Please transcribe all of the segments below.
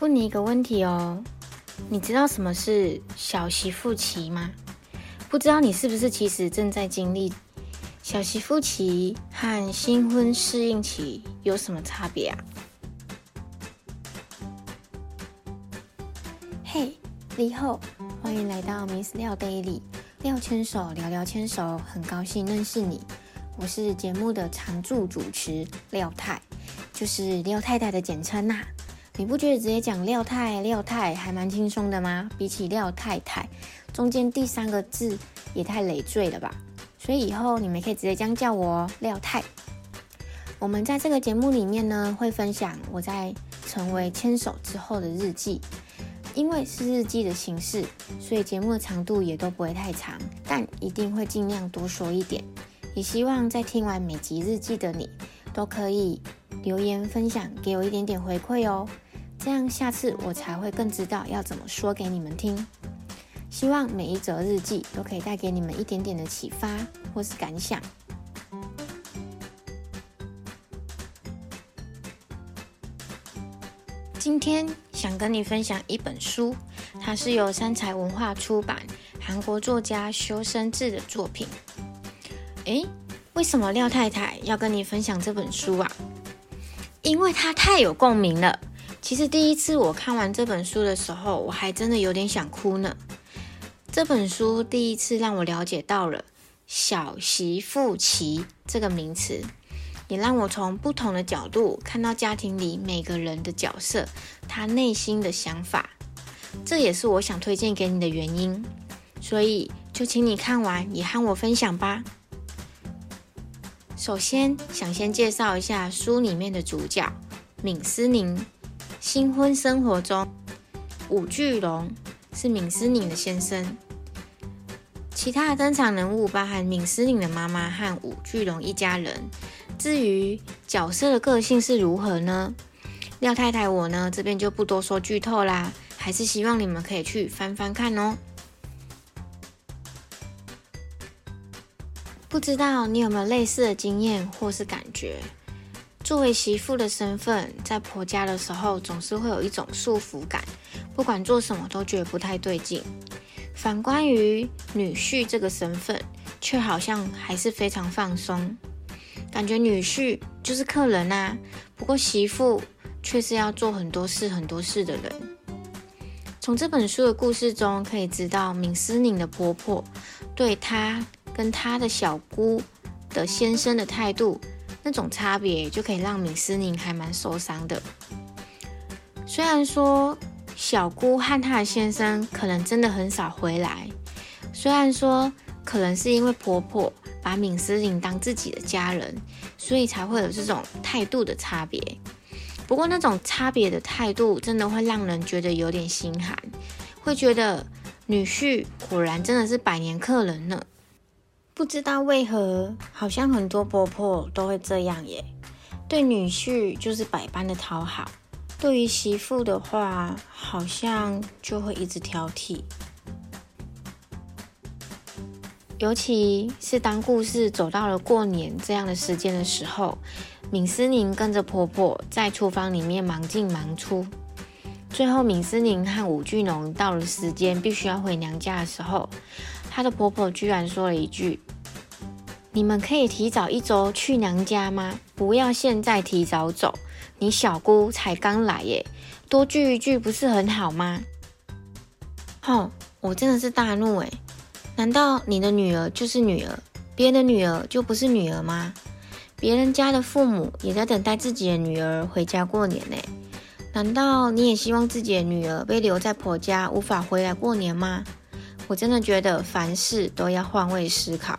问你一个问题哦，你知道什么是小媳妇期吗？不知道你是不是其实正在经历小媳妇期和新婚适应期有什么差别啊？嘿，你好，欢迎来到 Miss 廖 Daily，廖牵手聊聊牵手，很高兴认识你，我是节目的常驻主持廖太，就是廖太太的简称呐。你不觉得直接讲廖太廖太还蛮轻松的吗？比起廖太太，中间第三个字也太累赘了吧？所以以后你们可以直接这样叫我廖太。我们在这个节目里面呢，会分享我在成为牵手之后的日记。因为是日记的形式，所以节目的长度也都不会太长，但一定会尽量多说一点。也希望在听完每集日记的你，都可以留言分享，给我一点点回馈哦。这样下次我才会更知道要怎么说给你们听。希望每一则日记都可以带给你们一点点的启发或是感想。今天想跟你分享一本书，它是由三彩文化出版，韩国作家修身志的作品。诶，为什么廖太太要跟你分享这本书啊？因为它太有共鸣了。其实第一次我看完这本书的时候，我还真的有点想哭呢。这本书第一次让我了解到了“小媳妇期”这个名词，也让我从不同的角度看到家庭里每个人的角色，他内心的想法。这也是我想推荐给你的原因。所以就请你看完也和我分享吧。首先想先介绍一下书里面的主角敏思宁。新婚生活中，武巨龙是闵思宁的先生。其他的登场人物包含闵思宁的妈妈和武巨龙一家人。至于角色的个性是如何呢？廖太太我呢这边就不多说剧透啦，还是希望你们可以去翻翻看哦。不知道你有没有类似的经验或是感觉？作为媳妇的身份，在婆家的时候，总是会有一种束缚感，不管做什么都觉得不太对劲。反观于女婿这个身份，却好像还是非常放松，感觉女婿就是客人啊。不过媳妇却是要做很多事、很多事的人。从这本书的故事中可以知道，敏思宁的婆婆对她跟她的小姑的先生的态度。那种差别就可以让闵思宁还蛮受伤的。虽然说小姑和她的先生可能真的很少回来，虽然说可能是因为婆婆把闵思宁当自己的家人，所以才会有这种态度的差别。不过那种差别的态度真的会让人觉得有点心寒，会觉得女婿果然真的是百年客人呢。不知道为何，好像很多婆婆都会这样耶。对女婿就是百般的讨好，对于媳妇的话，好像就会一直挑剔。尤其是当故事走到了过年这样的时间的时候，闵思宁跟着婆婆在厨房里面忙进忙出，最后闵思宁和武俊龙到了时间必须要回娘家的时候。她的婆婆居然说了一句：“你们可以提早一周去娘家吗？不要现在提早走。你小姑才刚来耶，多聚一聚不是很好吗？”吼，我真的是大怒诶，难道你的女儿就是女儿，别人的女儿就不是女儿吗？别人家的父母也在等待自己的女儿回家过年呢。难道你也希望自己的女儿被留在婆家，无法回来过年吗？我真的觉得凡事都要换位思考。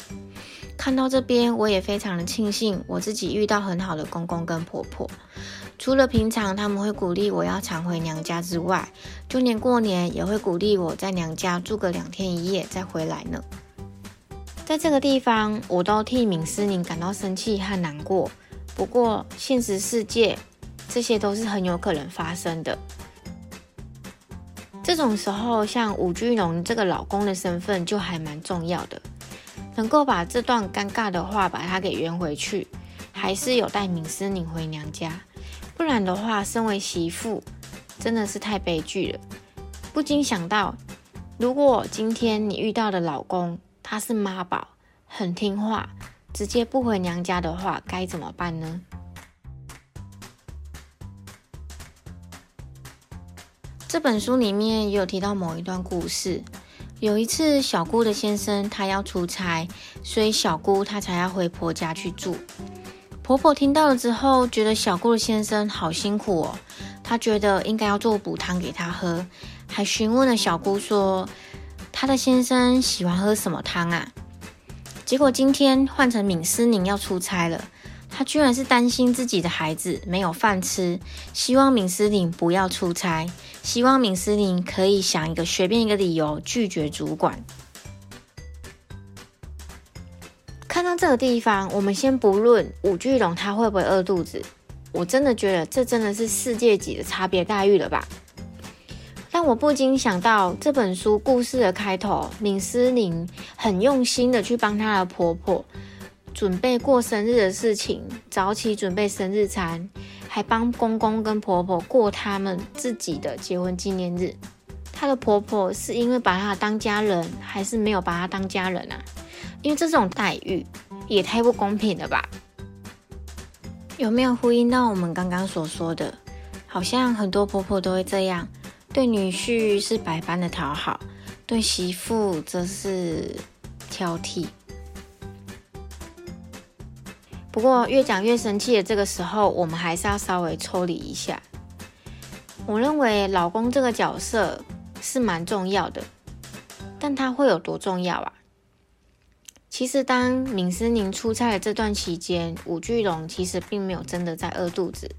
看到这边，我也非常的庆幸我自己遇到很好的公公跟婆婆。除了平常他们会鼓励我要常回娘家之外，就连过年也会鼓励我在娘家住个两天一夜再回来呢。在这个地方，我都替闵思宁感到生气和难过。不过，现实世界这些都是很有可能发生的。这种时候，像武居龙这个老公的身份就还蛮重要的，能够把这段尴尬的话把他给圆回去，还是有带闵思宁回娘家。不然的话，身为媳妇，真的是太悲剧了。不禁想到，如果今天你遇到的老公他是妈宝，很听话，直接不回娘家的话，该怎么办呢？这本书里面也有提到某一段故事。有一次，小姑的先生他要出差，所以小姑她才要回婆家去住。婆婆听到了之后，觉得小姑的先生好辛苦哦，她觉得应该要做补汤给他喝。还询问了小姑说：“她的先生喜欢喝什么汤啊？”结果今天换成敏思宁要出差了，她居然是担心自己的孩子没有饭吃，希望敏思宁不要出差，希望敏思宁可以想一个随便一个理由拒绝主管。看到这个地方，我们先不论武巨龙他会不会饿肚子，我真的觉得这真的是世界级的差别待遇了吧？但我不禁想到这本书故事的开头，敏思宁很用心的去帮她的婆婆准备过生日的事情，早起准备生日餐，还帮公公跟婆婆过他们自己的结婚纪念日。她的婆婆是因为把她当家人，还是没有把她当家人啊？因为这种待遇也太不公平了吧？有没有呼应到我们刚刚所说的？好像很多婆婆都会这样。对女婿是百般的讨好，对媳妇则是挑剔。不过越讲越生气的这个时候，我们还是要稍微抽离一下。我认为老公这个角色是蛮重要的，但他会有多重要啊？其实当闵思宁出差的这段期间，武巨龙其实并没有真的在饿肚子。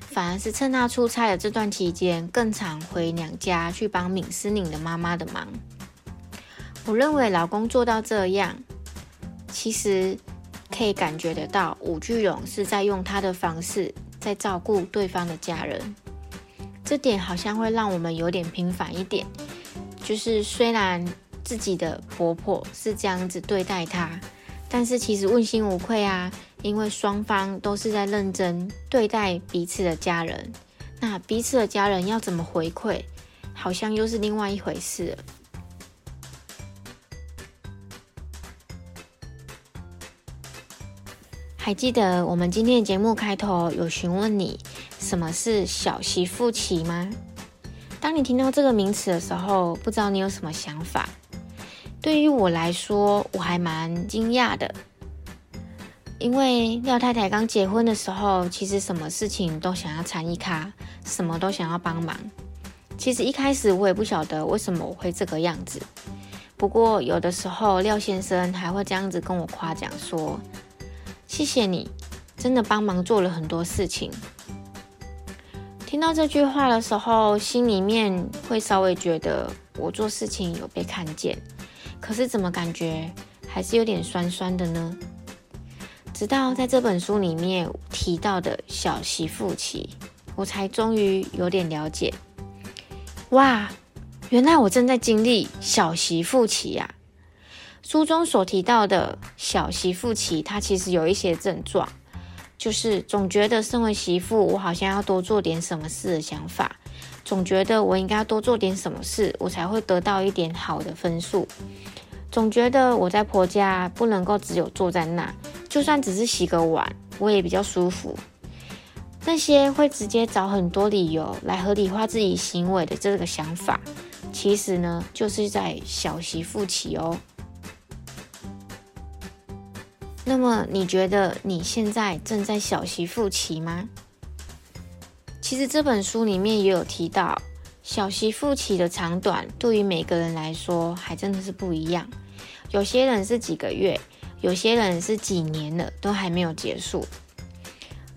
反而是趁他出差的这段期间，更常回娘家去帮敏思宁的妈妈的忙。我认为老公做到这样，其实可以感觉得到武巨龙是在用他的方式在照顾对方的家人。这点好像会让我们有点平凡一点，就是虽然自己的婆婆是这样子对待他，但是其实问心无愧啊。因为双方都是在认真对待彼此的家人，那彼此的家人要怎么回馈，好像又是另外一回事了。还记得我们今天的节目开头有询问你什么是小媳妇期吗？当你听到这个名词的时候，不知道你有什么想法？对于我来说，我还蛮惊讶的。因为廖太太刚结婚的时候，其实什么事情都想要参一咖，什么都想要帮忙。其实一开始我也不晓得为什么我会这个样子。不过有的时候廖先生还会这样子跟我夸奖说：“谢谢你，真的帮忙做了很多事情。”听到这句话的时候，心里面会稍微觉得我做事情有被看见，可是怎么感觉还是有点酸酸的呢？直到在这本书里面提到的小媳妇期，我才终于有点了解。哇，原来我正在经历小媳妇期呀！书中所提到的小媳妇期，它其实有一些症状，就是总觉得身为媳妇，我好像要多做点什么事的想法，总觉得我应该多做点什么事，我才会得到一点好的分数，总觉得我在婆家不能够只有坐在那。就算只是洗个碗，我也比较舒服。那些会直接找很多理由来合理化自己行为的这个想法，其实呢，就是在小媳妇期哦。那么，你觉得你现在正在小媳妇期吗？其实这本书里面也有提到，小媳妇期的长短对于每个人来说还真的是不一样。有些人是几个月。有些人是几年了都还没有结束。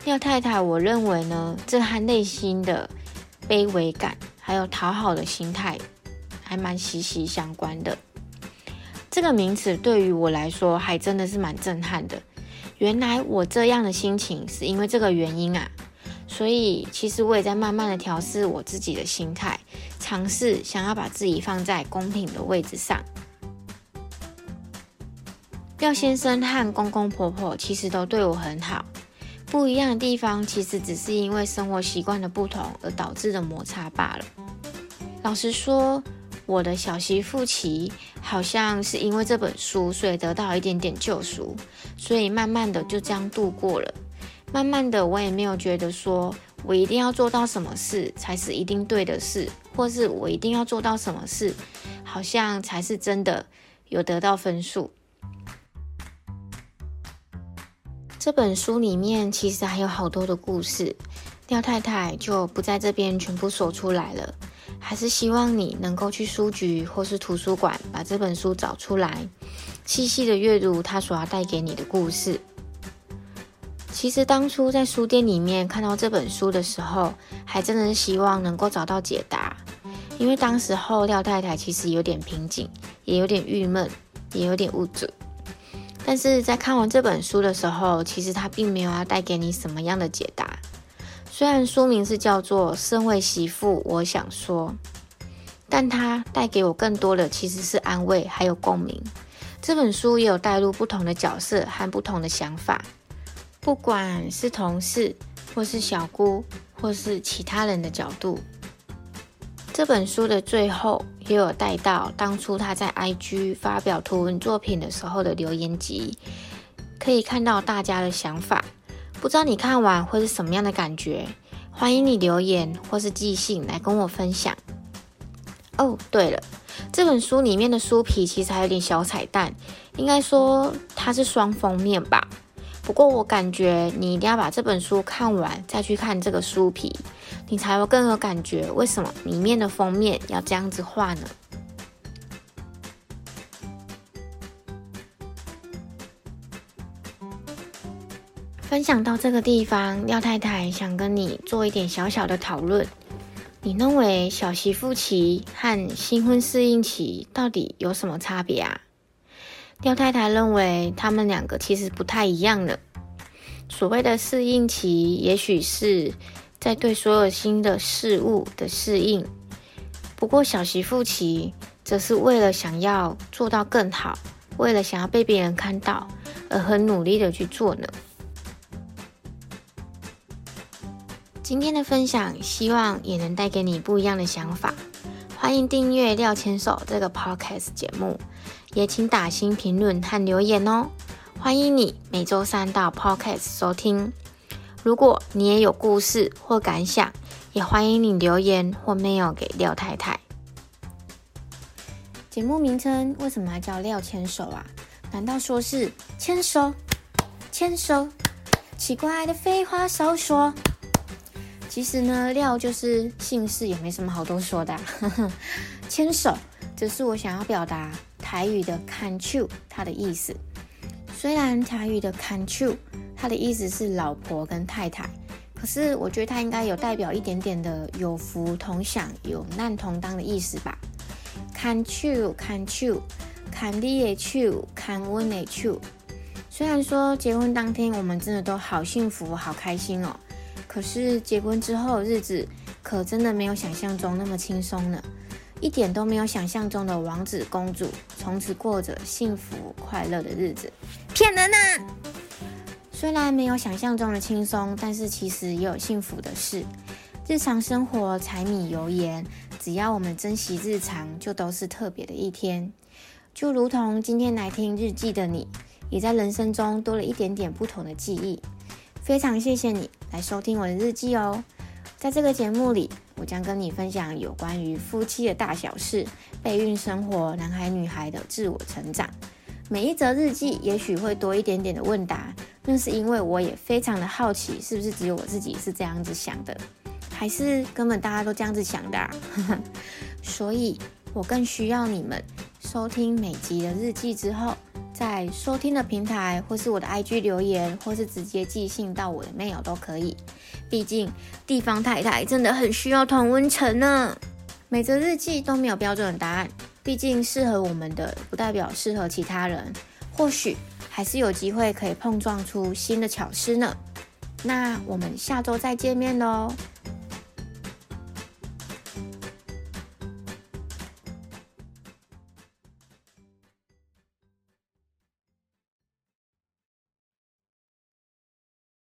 廖太太，我认为呢，这和内心的卑微感还有讨好的心态还蛮息息相关的。这个名词对于我来说还真的是蛮震撼的。原来我这样的心情是因为这个原因啊，所以其实我也在慢慢的调试我自己的心态，尝试想要把自己放在公平的位置上。廖先生和公公婆婆其实都对我很好，不一样的地方其实只是因为生活习惯的不同而导致的摩擦罢了。老实说，我的小媳妇琪好像是因为这本书，所以得到一点点救赎，所以慢慢的就这样度过了。慢慢的，我也没有觉得说我一定要做到什么事才是一定对的事，或是我一定要做到什么事，好像才是真的有得到分数。这本书里面其实还有好多的故事，廖太太就不在这边全部说出来了。还是希望你能够去书局或是图书馆把这本书找出来，细细的阅读它所要带给你的故事。其实当初在书店里面看到这本书的时候，还真的是希望能够找到解答，因为当时候廖太太其实有点瓶颈，也有点郁闷，也有点无助。但是在看完这本书的时候，其实它并没有要带给你什么样的解答。虽然书名是叫做《身为媳妇，我想说》，但它带给我更多的其实是安慰还有共鸣。这本书也有带入不同的角色和不同的想法，不管是同事，或是小姑，或是其他人的角度。这本书的最后也有带到当初他在 IG 发表图文作品的时候的留言集，可以看到大家的想法。不知道你看完会是什么样的感觉？欢迎你留言或是寄信来跟我分享。哦，对了，这本书里面的书皮其实还有点小彩蛋，应该说它是双封面吧。不过我感觉你一定要把这本书看完再去看这个书皮，你才会更有感觉。为什么里面的封面要这样子画呢？分享到这个地方，廖太太想跟你做一点小小的讨论。你认为小媳妇期和新婚适应期到底有什么差别啊？廖太太认为他们两个其实不太一样的。所谓的适应期，也许是在对所有新的事物的适应；不过小媳妇期，则是为了想要做到更好，为了想要被别人看到，而很努力的去做呢。今天的分享，希望也能带给你不一样的想法。欢迎订阅廖牵手这个 podcast 节目，也请打新评论和留言哦。欢迎你每周三到 podcast 收听。如果你也有故事或感想，也欢迎你留言或 mail 给廖太太。节目名称为什么要叫廖牵手啊？难道说是牵手？牵手？奇怪的废话少说。其实呢，廖就是姓氏，也没什么好多说的。牵手，这是我想要表达台语的 “can 它的意思。虽然台语的 “can 它的意思是老婆跟太太，可是我觉得它应该有代表一点点的有福同享、有难同当的意思吧。can 手，can 手，看你的手，看我的手。虽然说结婚当天我们真的都好幸福、好开心哦。可是结婚之后日子可真的没有想象中那么轻松呢，一点都没有想象中的王子公主从此过着幸福快乐的日子，骗人呐！虽然没有想象中的轻松，但是其实也有幸福的事。日常生活柴米油盐，只要我们珍惜日常，就都是特别的一天。就如同今天来听日记的你，也在人生中多了一点点不同的记忆。非常谢谢你来收听我的日记哦，在这个节目里，我将跟你分享有关于夫妻的大小事、备孕生活、男孩女孩的自我成长。每一则日记也许会多一点点的问答，那是因为我也非常的好奇，是不是只有我自己是这样子想的，还是根本大家都这样子想的？所以我更需要你们收听每集的日记之后。在收听的平台，或是我的 IG 留言，或是直接寄信到我的 mail 都可以。毕竟地方太太真的很需要同温层呢。每则日记都没有标准的答案，毕竟适合我们的不代表适合其他人。或许还是有机会可以碰撞出新的巧思呢。那我们下周再见面喽，